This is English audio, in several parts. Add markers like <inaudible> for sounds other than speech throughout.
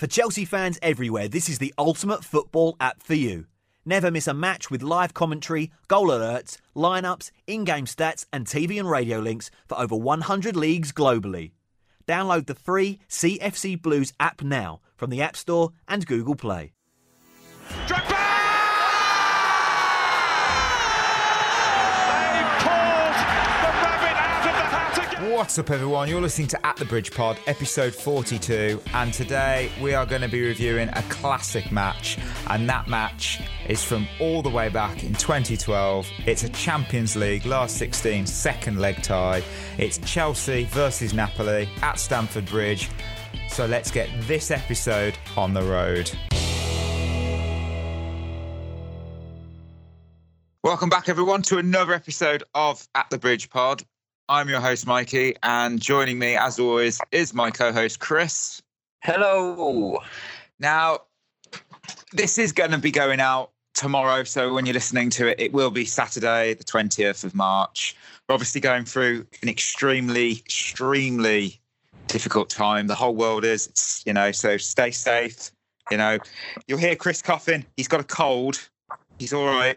For Chelsea fans everywhere, this is the ultimate football app for you. Never miss a match with live commentary, goal alerts, lineups, in game stats, and TV and radio links for over 100 leagues globally. Download the free CFC Blues app now from the App Store and Google Play. Drogba! What's up, everyone? You're listening to At the Bridge Pod, episode 42, and today we are going to be reviewing a classic match, and that match is from all the way back in 2012. It's a Champions League last 16 second leg tie. It's Chelsea versus Napoli at Stamford Bridge. So let's get this episode on the road. Welcome back, everyone, to another episode of At the Bridge Pod. I'm your host, Mikey, and joining me, as always, is my co host, Chris. Hello. Now, this is going to be going out tomorrow. So when you're listening to it, it will be Saturday, the 20th of March. We're obviously going through an extremely, extremely difficult time. The whole world is, you know, so stay safe. You know, you'll hear Chris coughing. He's got a cold. He's all right.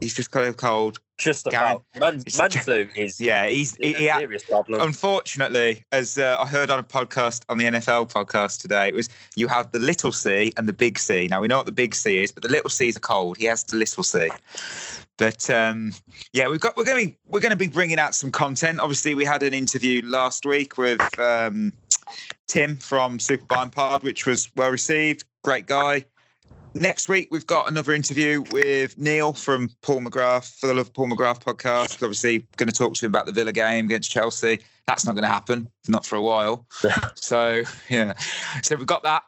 He's just got a cold. Just about man, it's man just- is Yeah, he's he, a he, serious problem. Unfortunately, as uh, I heard on a podcast on the NFL podcast today, it was you have the little C and the big C. Now we know what the big C is, but the little C is a cold. He has the little C. But um, yeah, we've got we're going to we're going to be bringing out some content. Obviously, we had an interview last week with um, Tim from Super Blind Pod, which was well received. Great guy. Next week, we've got another interview with Neil from Paul McGrath for the Love of Paul McGrath podcast. Obviously, going to talk to him about the Villa game against Chelsea. That's not going to happen, not for a while. <laughs> so, yeah. So, we've got that.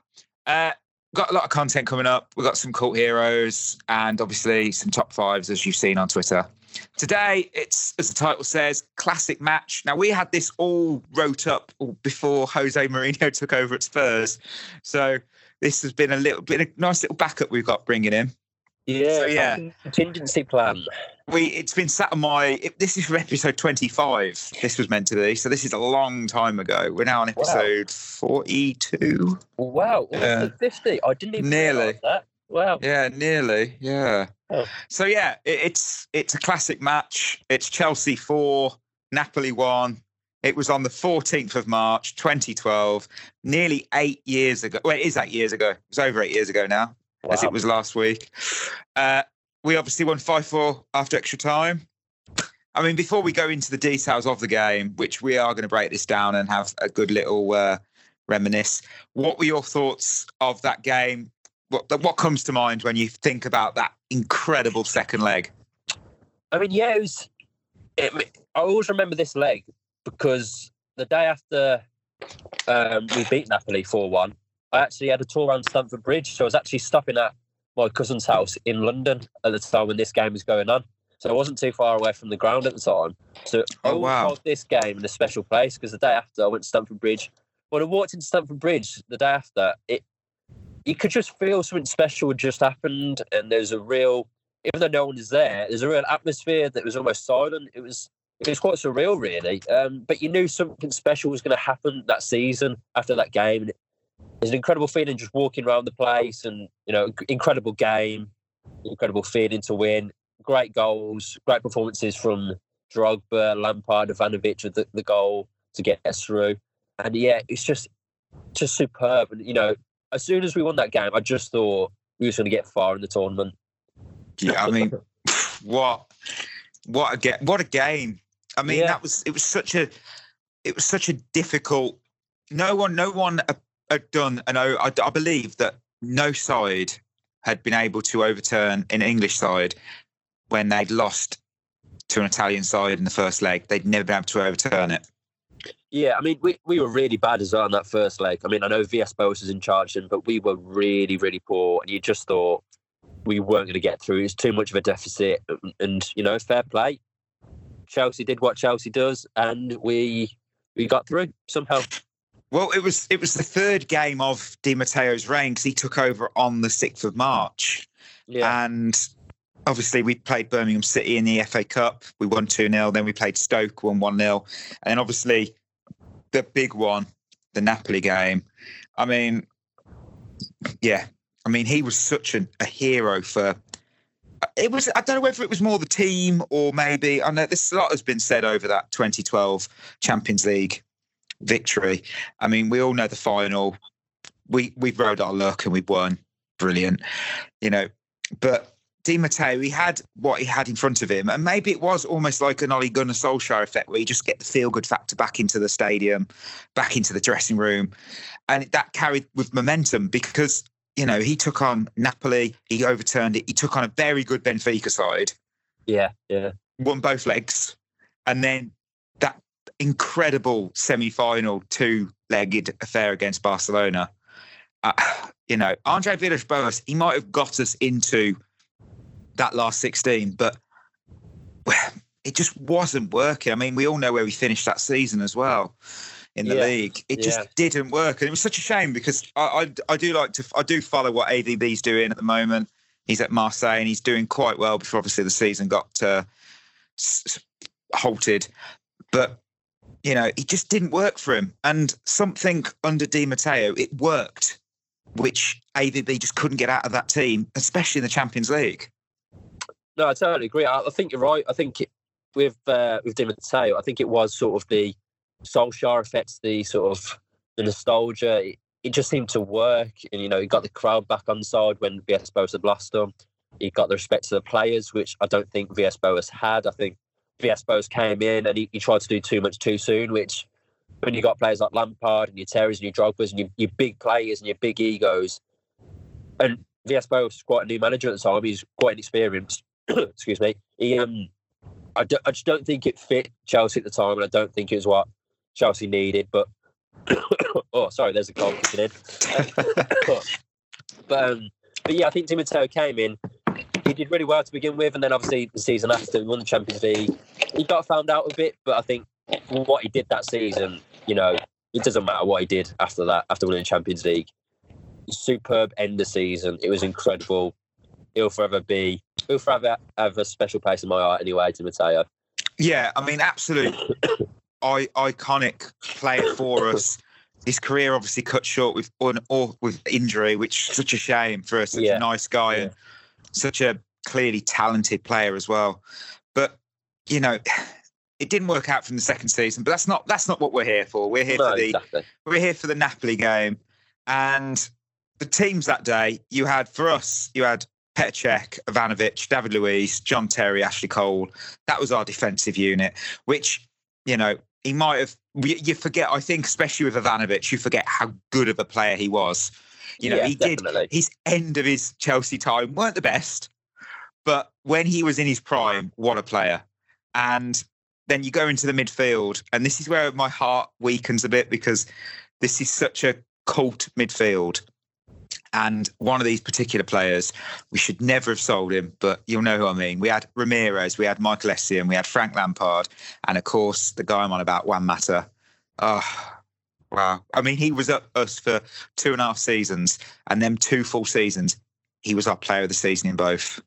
Uh, got a lot of content coming up. We've got some cult heroes and obviously some top fives, as you've seen on Twitter. Today, it's, as the title says, classic match. Now, we had this all wrote up before Jose Mourinho <laughs> took over at Spurs. So, this has been a little bit a nice little backup we've got bringing in. yeah, so, yeah. contingency plan. We it's been sat on my. It, this is episode twenty five. This was meant to be. So this is a long time ago. We're now on episode forty two. Wow, at fifty. I didn't even Nearly. that. Wow. Yeah, nearly. Yeah. Oh. So yeah, it, it's it's a classic match. It's Chelsea four, Napoli one. It was on the fourteenth of March, twenty twelve. Nearly eight years ago. Well, it is eight years ago. It was over eight years ago now. as it was last week. Uh, we obviously won 5 4 after extra time. I mean, before we go into the details of the game, which we are going to break this down and have a good little uh, reminisce, what were your thoughts of that game? What, what comes to mind when you think about that incredible second leg? I mean, yeah, it was. It, I always remember this leg because the day after um, we beat Napoli four one, I actually had a tour around Stamford Bridge. So I was actually stopping at my cousin's house in London at the time when this game was going on. So I wasn't too far away from the ground at the time. So I Oh, always wow. this game in a special place because the day after I went to Stamford Bridge. When I walked into Stamford Bridge the day after, it you could just feel something special had just happened, and there's a real even though no one is there, there's a real atmosphere that was almost silent. It was it was quite surreal, really. Um, but you knew something special was going to happen that season after that game. And it was an incredible feeling just walking around the place, and you know, incredible game, incredible feeling to win, great goals, great performances from Drogba, Lampard, Ivanovic with the, the goal to get us through. And yeah, it's just just superb. And you know, as soon as we won that game, I just thought we was going to get far in the tournament. Yeah, I mean, <laughs> what what a ga- what a game! I mean, Yeah. that was it was such a it was such a difficult. No one, no one had- done, and I, I, I believe that no side had been able to overturn an English side when they'd lost to an Italian side in the first leg. They'd never been able to overturn it. Yeah, I mean, we, we were really bad as well in that first leg. I mean, I know Villas-Boas was in charge, then, but we were really, really poor. And you just thought we weren't going to get through. It was too much of a deficit. And, and, you know, fair play. Chelsea did what Chelsea does, and we we got through somehow. Well, it was it was the third game of Di Matteo's reign because he took over on the sixth of March. Yeah. And obviously, we played Birmingham City in the FA Cup. We won 2 0. Then we played Stoke, won 1 0. And then obviously, the big one, the Napoli game. I mean, yeah, I mean, he was such an, a hero for. It was. I don't know whether it was more the team or maybe. I know this a lot has been said over that 2012 Champions League victory. I mean, we all know the final. We we rode our luck and we won. Brilliant, you know. But Di Matteo, he had what he had in front of him, and maybe it was almost like an Ole Gunnar Solskjaer effect, where you just get the feel good factor back into the stadium, back into the dressing room, and that carried with momentum because you know he took on Napoli, he overturned it, he took on a very good Benfica side, Yeah, yeah. won both legs, and then that incredible semi-final two-legged affair against Barcelona. Uh, you know, Andre Villas-Boas, he might have got us into that last 16, but well, it just wasn't working. I mean, we all know where we finished that season as well in the Yeah. league. It just didn't work, and it was such a shame because I, I I do like to I do follow what AVB's doing at the moment. He's at Marseille and he's doing quite well before obviously the season got uh, halted, but you know it just didn't work for him. And something under Di Matteo, it worked, which AVB just couldn't get out of that team, especially in the Champions League. No, I totally agree. I, I think you're right. I think it, with uh, with Di Matteo, I think it was sort of the Solskjaer affects the sort of the nostalgia. It, it just seemed to work, and you know, he got the crowd back on side when Villas-Boas had lost them. He got the respect to the players, which I don't think Villas-Boas had. I think Villas-Boas came in and he, he tried to do too much too soon, which when you got players like Lampard and your Terrys and your Drogba's and your, your big players and your big egos, and Villas-Boas was quite a new manager at the time. He's quite inexperienced. <clears throat> excuse me. He, um, I, do, I just don't think it fit Chelsea at the time, and I don't think it was what Chelsea needed. But <coughs> oh, sorry, there's a goal kicking in. <laughs> but um, but yeah, I think Di Matteo came in. He did really well to begin with, and then obviously the season after, he won the Champions League. He got found out a bit, but I think for what he did that season, you know, it doesn't matter what he did after that, after winning the Champions League. Superb end of season. It was incredible. He'll forever be. He'll forever have a special place in my heart anyway. Di Matteo. Yeah, I mean, absolute <coughs> I, iconic player for <laughs> us. His career obviously cut short with un, or with injury, which is such a shame for such Yeah. a nice guy and such a clearly talented player as well. But you know, it didn't work out from the second season. But that's not that's not what we're here for. We're here No, for the exactly. we're here for the Napoli game, and the teams that day you had for us you had Petr Cech, Ivanovic, David Luiz, John Terry, Ashley Cole. That was our defensive unit, which you know he might have. You forget, I think, especially with Ivanovic, you forget how good of a player he was. You know, Yeah, he definitely. did his end of his Chelsea time weren't the best, but when he was in his prime, what a player! And then you go into the midfield, and this is where my heart weakens a bit because this is such a cult midfield. And one of these particular players, we should never have sold him, but you'll know who I mean. We had Ramires, we had Michael Essien, we had Frank Lampard, and of course the guy I'm on about, Juan Mata. Oh, wow. I mean, he was at us for two and a half seasons, and them two full seasons, he was our player of the season in both.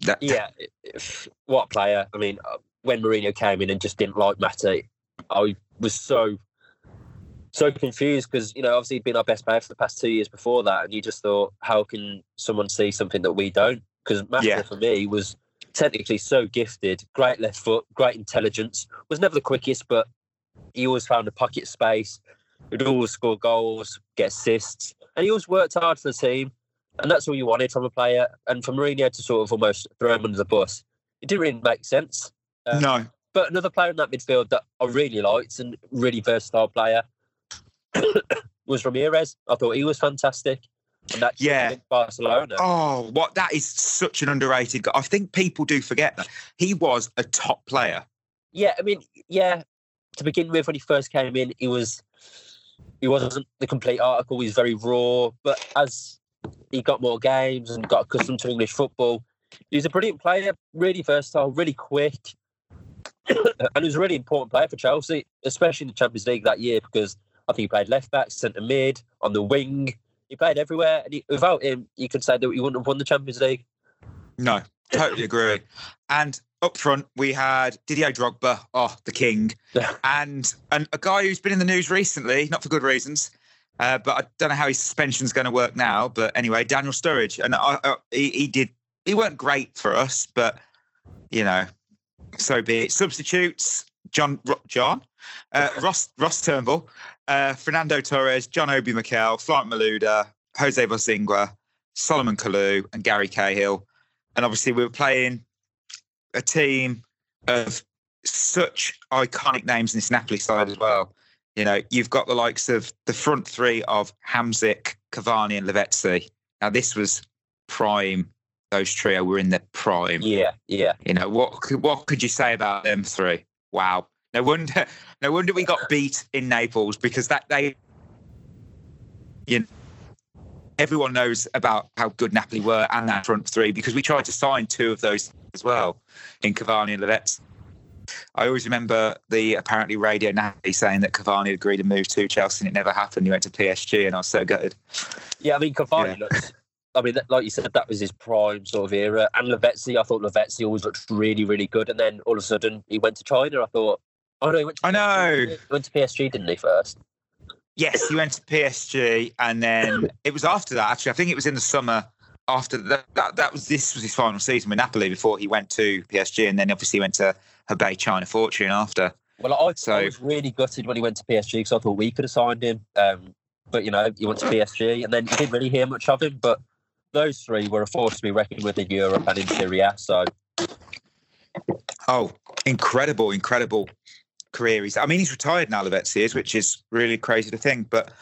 That, Yeah, <laughs> what player! I mean, uh, when Mourinho came in and just didn't like Mata, I was so so confused because you know obviously he'd been our best player for the past two years before that, and you just thought, how can someone see something that we don't? Because Mata Yeah. for me was technically so gifted, great left foot, great intelligence. Was never the quickest, but he always found a pocket space. He'd always score goals, get assists, and he always worked hard for the team. And that's all you wanted from a player. And for Mourinho to sort of almost throw him under the bus, it didn't really make sense. Uh, no, But another player in that midfield that I really liked and really versatile player <coughs> was Ramires. I thought he was fantastic. And that Yeah. Barcelona. Oh, what that is such an underrated guy. I think people do forget that he was a top player. Yeah, I mean, yeah. To begin with, when he first came in, he was he wasn't the complete article. He was very raw. But as he got more games and got accustomed to English football, he was a brilliant player, really versatile, really quick, <coughs> and he was a really important player for Chelsea, especially in the Champions League that year because I think he played left back, centre mid, on the wing. He played everywhere, and he, without him, you could say that he wouldn't have won the Champions League. No, totally agree. And up front, we had Didier Drogba, oh, the king, and and a guy who's been in the news recently, not for good reasons, Uh, but I don't know how his suspension's going to work now. But anyway, Daniel Sturridge, and I, I, he, he did. He weren't great for us, but you know, so be it. Substitutes: John, John, uh, Ross, Ross Turnbull, uh, Fernando Torres, John Obi Mikel, Florent Malouda, Jose Bosingwa, Solomon Kalou, and Gary Cahill. And obviously, we were playing a team of such iconic names in this Napoli side as well. You know, you've got the likes of the front three of Hamsik, Cavani, and Lavezzi. Now, this was prime. Those trio were in their prime. Yeah, yeah. You know what? could- What could you say about them three? Wow. No wonder. <laughs> No wonder we got beat in Naples because that they. You know, everyone knows about how good Napoli were and that front three because we tried to sign two of those as well in Cavani and Lavezzi. I always remember the apparently radio Napoli saying that Cavani agreed to move to Chelsea and it never happened. He went to PSG and I was so gutted. Yeah, I mean, Cavani Yeah. looks. I mean, like you said, that was his prime sort of era. And Lavezzi, I thought Lavezzi always looked really, really good. And then all of a sudden, he went to China. I thought, oh no, he went to I know. He went to PSG, didn't he? First. Yes, he went to PSG, and then <laughs> it was after that. Actually, I think it was in the summer after that. That, that was this was his final season with Napoli before he went to PSG, and then obviously he went to Hebei China Fortune after. Well, I, So- I was really gutted when he went to PSG because I thought we could have signed him. Um, but you know, he went to <clears throat> PSG, and then you didn't really hear much of him. But those three were a force to be reckoned with in Europe and in Serie A. So Oh, incredible, incredible career. He's, I mean, he's retired now, Lavezzi is, which is really crazy to think. But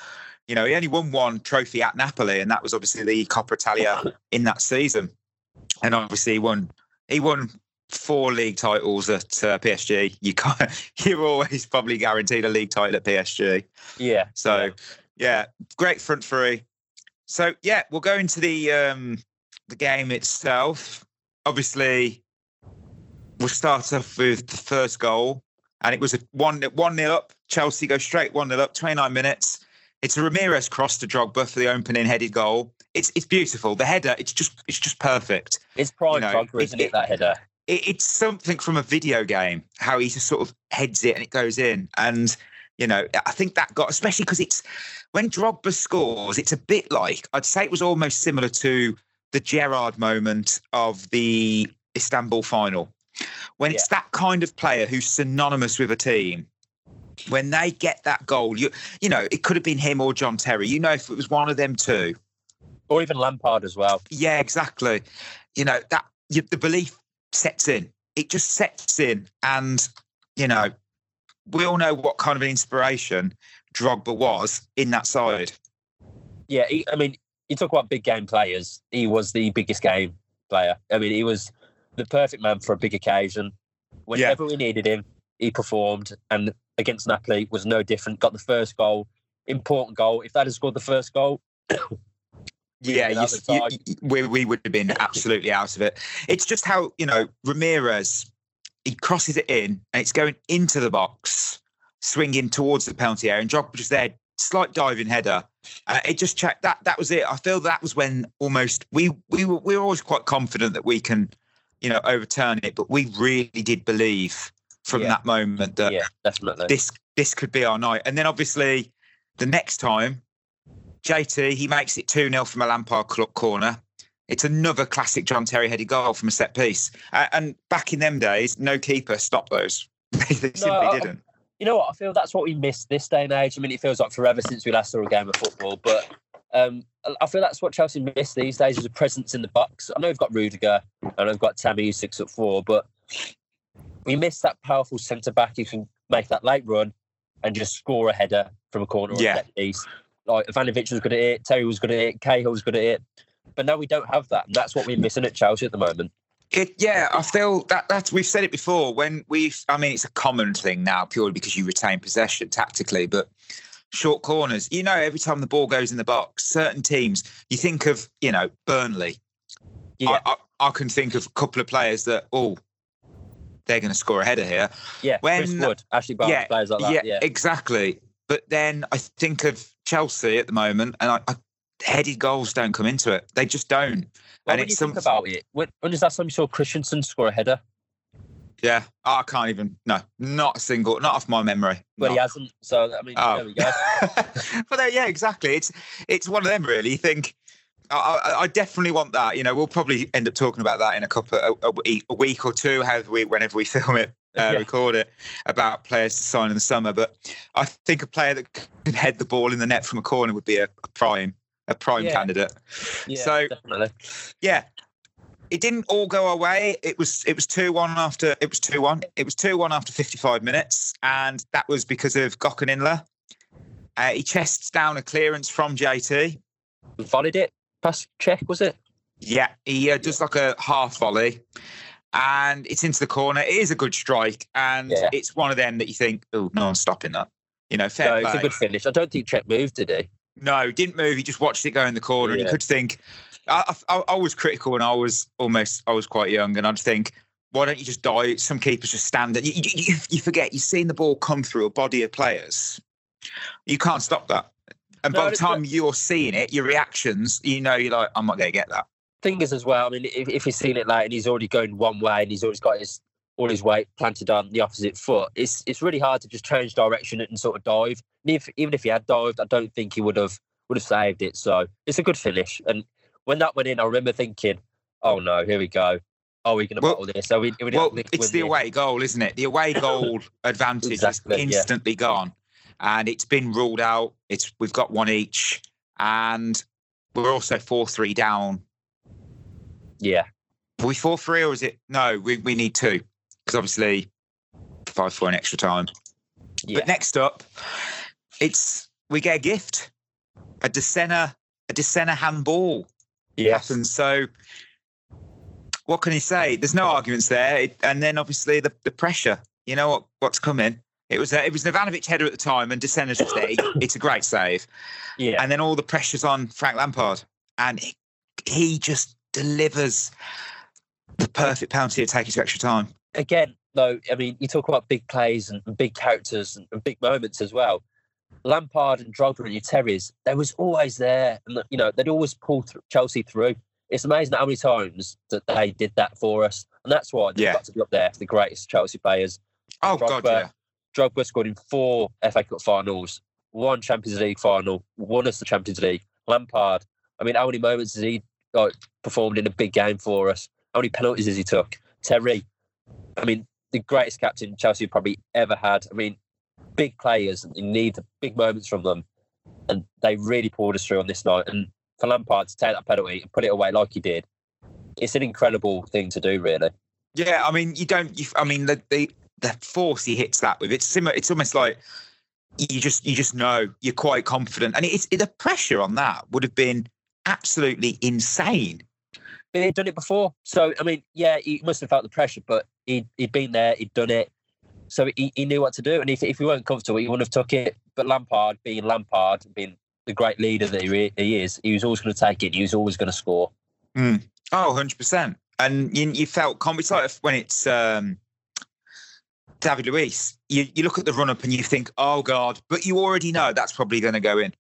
you know, he only won one trophy at Napoli, and that was obviously the Coppa Italia in that season. And obviously, he won. He won four league titles at uh, PSG. You can't. <laughs> You're always probably guaranteed a league title at PSG. yeah, So yeah, great front three. So yeah, we'll go into the um the game itself. Obviously, we'll start off with the first goal, and it was a one one nil up. Chelsea go straight one nil up. Twenty nine minutes. It's a Ramires cross to Drogba for the opening headed goal. It's it's beautiful. The header, it's just it's just perfect. it's prime you know, Drogba, isn't it? it- That header. It, it's something from a video game. How he just sort of heads it and it goes in, and you know I think that got especially because it's when Drogba scores, it's a bit like I'd say it was almost similar to the Gerrard moment of the Istanbul final. When it's that kind of player who's synonymous with a team, when they get that goal, you you know, it could have been him or John Terry. You know, if it was one of them two, Or even Lampard as well. yeah, exactly. You know that you, the belief sets in. It just sets in, and you know, we all know what kind of an inspiration Drogba was in that side. Yeah, he, I mean, you talk about big game players. He was the biggest game player. I mean, he was the perfect man for a big occasion. Whenever we needed him, he performed. And against Napoli was no different. Got the first goal, important goal. If that had scored the first goal, <coughs> Yeah, you, you, you- we we would have been <coughs> absolutely out of it. It's just how you know Ramires. He crosses it in, and it's going into the box, swinging towards the penalty area, and Drogba just there, slight diving header. Uh, it just checked that. That was it. I feel that was when almost we we were we were always quite confident that we can, you know, overturn it, but we really did believe from Yeah. that moment that yeah, definitely. this this could be our night. And then obviously the next time, JT he makes it two 0 from a Lampard corner. It's another classic John Terry headed goal from a set piece. Uh, and back in them days, no keeper stopped those. <laughs> they simply I- didn't. You know what? I feel that's what we missed this day and age. I mean, it feels like forever since we last saw a game of football, but um, I feel that's what Chelsea miss these days is a presence in the box. I know we've got Rudiger and I've got Tammy who's six at four, but we miss that powerful centre back who can make that late run and just score a header from a corner or Yeah. a set piece. Like Ivanovic was good at it, Terry was good at it, Cahill was good at it. But now we don't have that. And that's what we're missing at Chelsea at the moment. It, yeah, I feel that that's we've said it before. When we, I mean, it's a common thing now purely because you retain possession tactically, but short corners. You know, every time the ball goes in the box, certain teams. You think of, you know, Burnley. Yeah. I, I, I can think of a couple of players that, oh, they're going to score a header here. Yeah, Chris Wood, Ashley Barnes, yeah, players like that. yeah, Yeah, exactly. But then I think of Chelsea at the moment, and I, I, headed goals don't come into it. They just don't. Well, and when you it's think about it, when, when is that time you saw Christensen score a header? Yeah, I can't even. No, not a single, not off my memory. But he hasn't. So I mean, Oh. there we go. <laughs> but uh, yeah, exactly. It's it's one of them really. You think I, I, I definitely want that. You know, we'll probably end up talking about that in a couple a, a, week, a week or two, however we whenever we <laughs> film it, uh, Yeah. record it about players to sign in the summer. But I think a player that can head the ball in the net from a corner would be a, a prime a prime Yeah. candidate. Yeah, So- definitely. Yeah. It didn't all go away. It was it was two one after it was two one. It was two one after fifty five minutes, and that was because of Gokhan Uh, he chests down a clearance from JT. Volleyed it. Pass Cech was it? Yeah, he uh, does like a half volley, and it's into the corner. It is a good strike, and Yeah. it's one of them that you think, oh, no one's stopping that. You know, fair No, it's a good finish. I don't think Cech moved, did he? No, he didn't move. He just watched it go in the corner, and you Yeah. could think. I, I, I was critical when I was almost I was quite young, and I'd think, why don't you just die? Some keepers just stand. And you, you, you, you forget you've seen the ball come through a body of players. You can't stop that. And No, by the time you're seeing it, your reactions, you know, you're like, I'm not going to get that. Thing is, as well. I mean, if, if he's seen it like and he's already going one way and he's always got his all his weight planted on the opposite foot, it's it's really hard to just change direction and sort of dive. And if, even if he had dived, I don't think he would have would have saved it. So it's a good finish. And when that went in, I remember thinking, "Oh no, here we go. Are we going to Well- bottle this? Are we, we Well, it's the this?" away goal, isn't it? The away goal <laughs> advantage Exactly, is yeah. instantly gone, and it's been ruled out. It's we've got one each, and we're also four three down. Yeah, Are we four three or is it no? We we need two because obviously five four in extra time. yeah. But next up, it's we get a gift, a Dossena a Dossena handball yes. happens. So what can you say? There's no arguments there. It- and then obviously the, the pressure. You know what what's coming. It was a, it was an Ivanovic header at the time, and Dossena's just there. It's a great save, Yeah, and then all the pressure's on Frank Lampard, and he, he just delivers the perfect penalty to take it to extra time. Again, though, I mean, you talk about big plays and, and big characters and, and big moments as well. Lampard and Drogba and your Terrys, they was always there, and you know they'd always pull th- Chelsea through. It's amazing how many times that they did that for us, and that's why they've Yeah. got to be up there for the greatest Chelsea players. Oh Drogba, God, yeah. Drogba scored in four FA Cup finals, one Champions League final, won us the Champions League. Lampard, I mean, how many moments has he like, performed in a big game for us? How many penalties has he took? Terry, I mean, the greatest captain Chelsea probably ever had. I mean, big players, and you need the big moments from them, and they really pulled us through on this night. And for Lampard to take that penalty and put it away like he did, it's an incredible thing to do, really. Yeah, I mean, you don't. You, I mean, the, the the force he hits that with, it's similar. It's almost like you just you just know you're quite confident, and it's the pressure on that would have been absolutely insane. But he'd done it before. So, I mean, yeah, he must have felt the pressure, but he'd, he'd been there, he'd done it. So he, he knew what to do. And if, if he weren't comfortable, he wouldn't have took it. But Lampard, being Lampard, being the great leader that he, he is, he was always going to take it. He was always going to score. Oh, 100%. And you, you felt confident. It's like when it's um, David Luiz. You, you look at the run up and you think, oh, God, but you already know that's probably going to go in.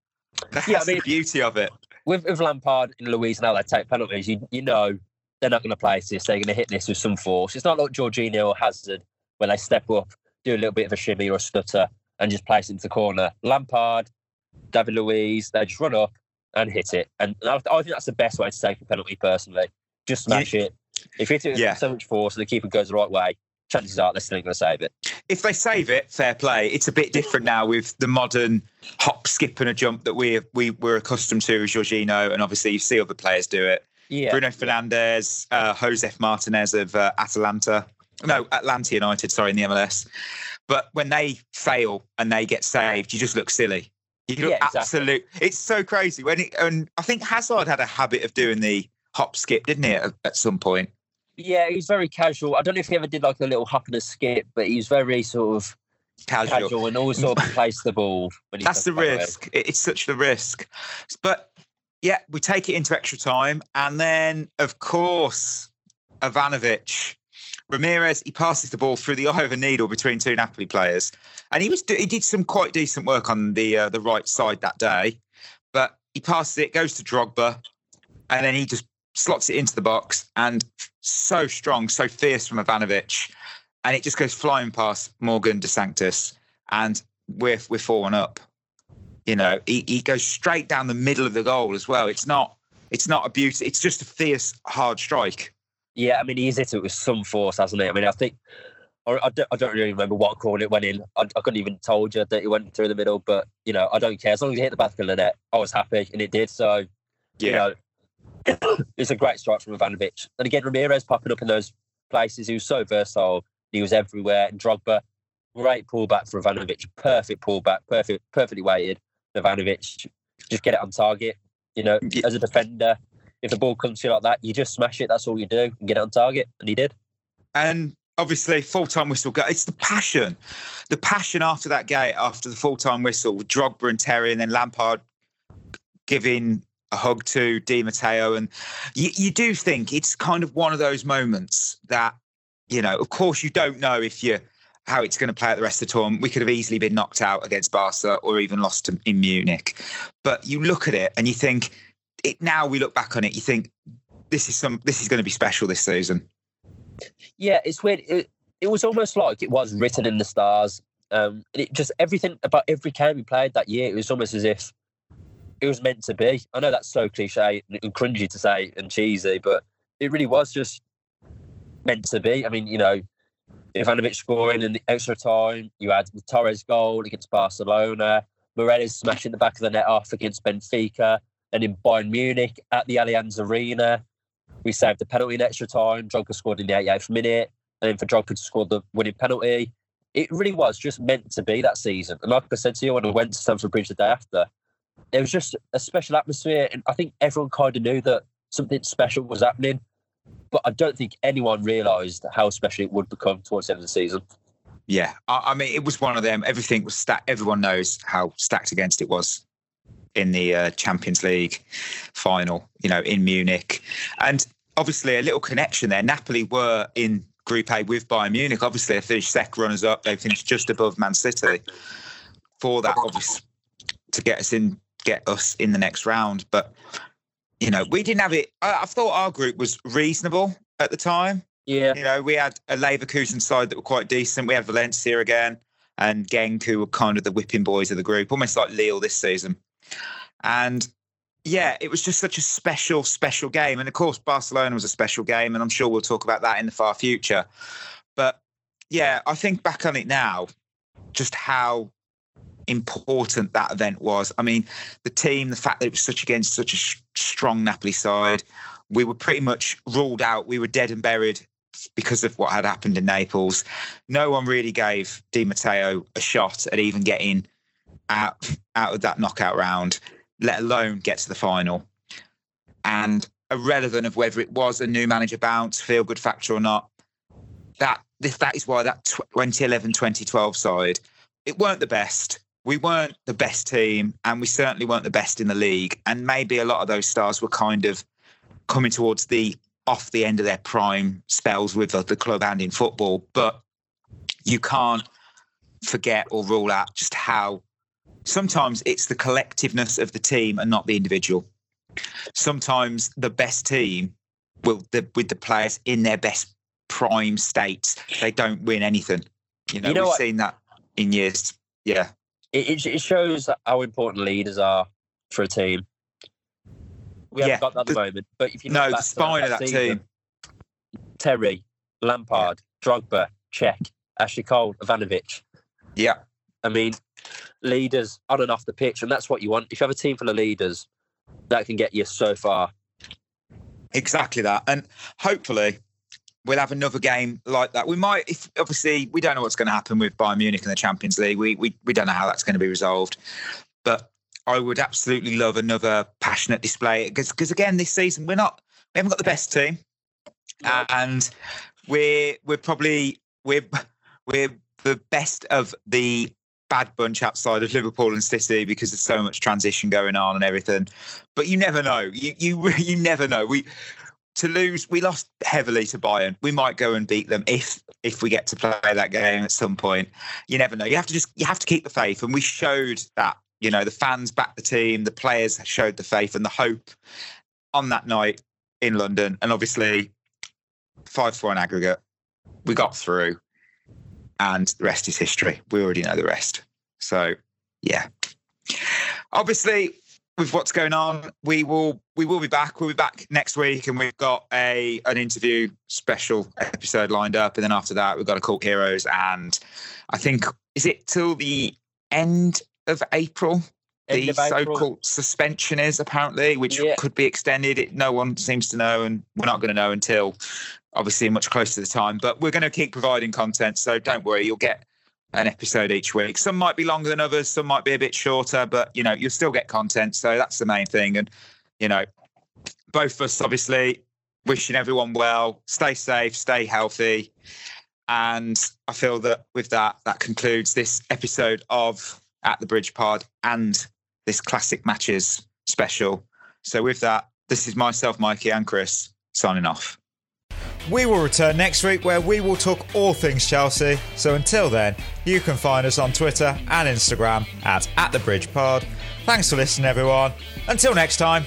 That's Yeah, I mean- the beauty of it. With, with Lampard and Luiz now they take penalties, you, you know they're not going to place this. They're going to hit this with some force. It's not like Jorginho or Hazard when they step up, do a little bit of a shimmy or a stutter and just place it into the corner. Lampard, David Luiz, they just run up and hit it. And I, I think that's the best way to take a penalty, personally. Just smash it. If you hit it with Yeah. so much force and the keeper goes the right way, chances are they're still going to save it. if they save it, fair play. It's a bit different now with the modern hop, skip, and a jump that we we were accustomed to with Jorginho, and obviously you see other players do it. Yeah. Bruno Fernandes, uh, Josef Martinez of uh, Atalanta, no Atlanta United, sorry, in the MLS. But when they fail and they get saved, you just look silly. You look Yeah, exactly. absolute. It's so crazy when it, and I think Hazard had a habit of doing the hop skip, didn't he? At, at some point. Yeah, he's very casual. I don't know if he ever did like a little hop and a skip, but he's very sort of Casual. casual and always sort of <laughs> place the ball. When That's the it away. risk. It's such the risk. But yeah, we take it into extra time. And then, of course, Ivanovic, Ramires, he passes the ball through the eye of a needle between two Napoli players. And he was he did some quite decent work on the uh, the right side that day. But he passes it, goes to Drogba, and then he just slots it into the box. And so strong, so fierce from Ivanovic. and it just goes flying past Morgan De Sanctis, and we're we're four one up. You know, he, he goes straight down the middle of the goal as well. It's not it's not a beauty. It's just a fierce, hard strike. Yeah, I mean, he's hit it with some force, hasn't he? I mean, I think I don't, I don't really remember what corner it went in. I, I, couldn't even told you that it went through the middle, but you know, I don't care. As long as it hit the back of the net, I was happy, and it did. So, yeah, you know, <coughs> it's a great strike from Ivanovic. And again, Ramires popping up in those places. He was so versatile. He was everywhere. And Drogba, great pullback for Ivanovic. Perfect pullback. Perfect, perfectly weighted. Ivanovic, just get it on target. You know, yeah. as a defender, if the ball comes to you like that, you just smash it. That's all you do and get it on target. And he did. And obviously, full time whistle. It's the passion, the passion after that gate, after the full time whistle with Drogba and Terry, and then Lampard giving a hug to Di Matteo. And you, you do think it's kind of one of those moments that, you know, of course, you don't know if you how it's going to play out the rest of the tour. We could have easily been knocked out against Barca or even lost to, in Munich. But you look at it and you think, it now we look back on it, you think this is some this is going to be special this season. Yeah, it's weird. It, it was almost like it was written in the stars. Um, it just everything about every game we played that year. It was almost as if it was meant to be. I know that's so cliche and cringy to say and cheesy, but it really was just meant to be. I mean, you know, Ivanovic scoring in the extra time. You had Torres goal against Barcelona. Meireles smashing the back of the net off against Benfica. And in Bayern Munich at the Allianz Arena, we saved the penalty in extra time. Drogba scored in the 88th minute. And then for Drogba to score the winning penalty. It really was just meant to be that season. And like I said to you when I went to Stamford Bridge the day after, there was just a special atmosphere. And I think everyone kind of knew that something special was happening but I don't think anyone realised how special it would become towards the end of the season. Yeah, I, I mean, it was one of them. Everything was stacked. Everyone knows how stacked against it was in the uh, Champions League final. You know, in Munich, and obviously a little connection there. Napoli were in Group A with Bayern Munich. Obviously, they finished second runners up. They finished just above Man City for that, obviously, to get us in, get us in the next round. But you know, we didn't have it. I, I, thought our group was reasonable at the time. Yeah. You know, we had a Leverkusen side that were quite decent. We had Valencia again and Genk, who were kind of the whipping boys of the group, almost like Lille this season. And yeah, it was just such a special, special game. And of course, Barcelona was a special game. And I'm sure we'll talk about that in the far future. But yeah, I think back on it now, just how important that event was. I mean, the team, the fact that it was such against such a sh- strong Napoli side, we were pretty much ruled out. We were dead and buried because of what had happened in Naples. No one really gave Di Matteo a shot at even getting out out of that knockout round, let alone get to the final. And irrelevant of whether it was a new manager bounce, feel good factor or not, that that is why that 2011 2012 side it weren't the best we weren't the best team and we certainly weren't the best in the league. And maybe a lot of those stars were kind of coming towards the off the end of their prime spells with the club and in football. But you can't forget or rule out just how sometimes it's the collectiveness of the team and not the individual. Sometimes the best team will the, with the players in their best prime states, they don't win anything. You know, you know we've what? seen that in years. Yeah it, it shows how important leaders are for a team. We haven't got that at the, the moment, but if you know the spine of that season, team, Terry, Lampard, yeah. Drogba, Cech, Ashley Cole, Ivanovic. Yeah, I mean, leaders on and off the pitch, and that's what you want. If you have a team full of leaders, that can get you so far. Exactly that, and hopefully we'll have another game like that. We might, if obviously we don't know what's going to happen with Bayern Munich in the Champions League. We we we don't know how that's going to be resolved, but I would absolutely love another passionate display because because again this season we're not we haven't got the best team, and we're we're probably we're we're the best of the bad bunch outside of Liverpool and City because there's so much transition going on and everything. But you never know. You you <laughs> you never know. We to lose, we lost heavily to Bayern. We might go and beat them if if we get to play that game at some point. You never know. You have to just you have to keep the faith, and we showed that. You know, the fans backed the team, the players showed the faith and the hope on that night in London, and obviously five four in aggregate. We got through. and the rest is history. We already know the rest. So, yeah. Obviously, with what's going on, we will we will be back. We'll be back next week, and we've got a an interview special episode lined up, and then after that, we've got a Cult Heroes, and I think is it till the end of April. End the of April. so-called suspension is apparently, which Yeah. could be extended. It, no one seems to know, and we're not going to know until obviously much closer to the time. But we're going to keep providing content, so don't worry. You'll get an episode each week. Some might be longer than others, some might be a bit shorter, but you know, you'll still get content. So that's the main thing. And you know, both of us obviously wishing everyone well, stay safe, stay healthy. And I feel that with that, that concludes this episode of At the Bridge Pod and this classic matches special. So with that, this is myself, Mikey, and Chris signing off. We will return next week where we will talk all things Chelsea. So until then, you can find us on Twitter and Instagram at, at the Bridge Pod. Thanks for listening, everyone. Until next time,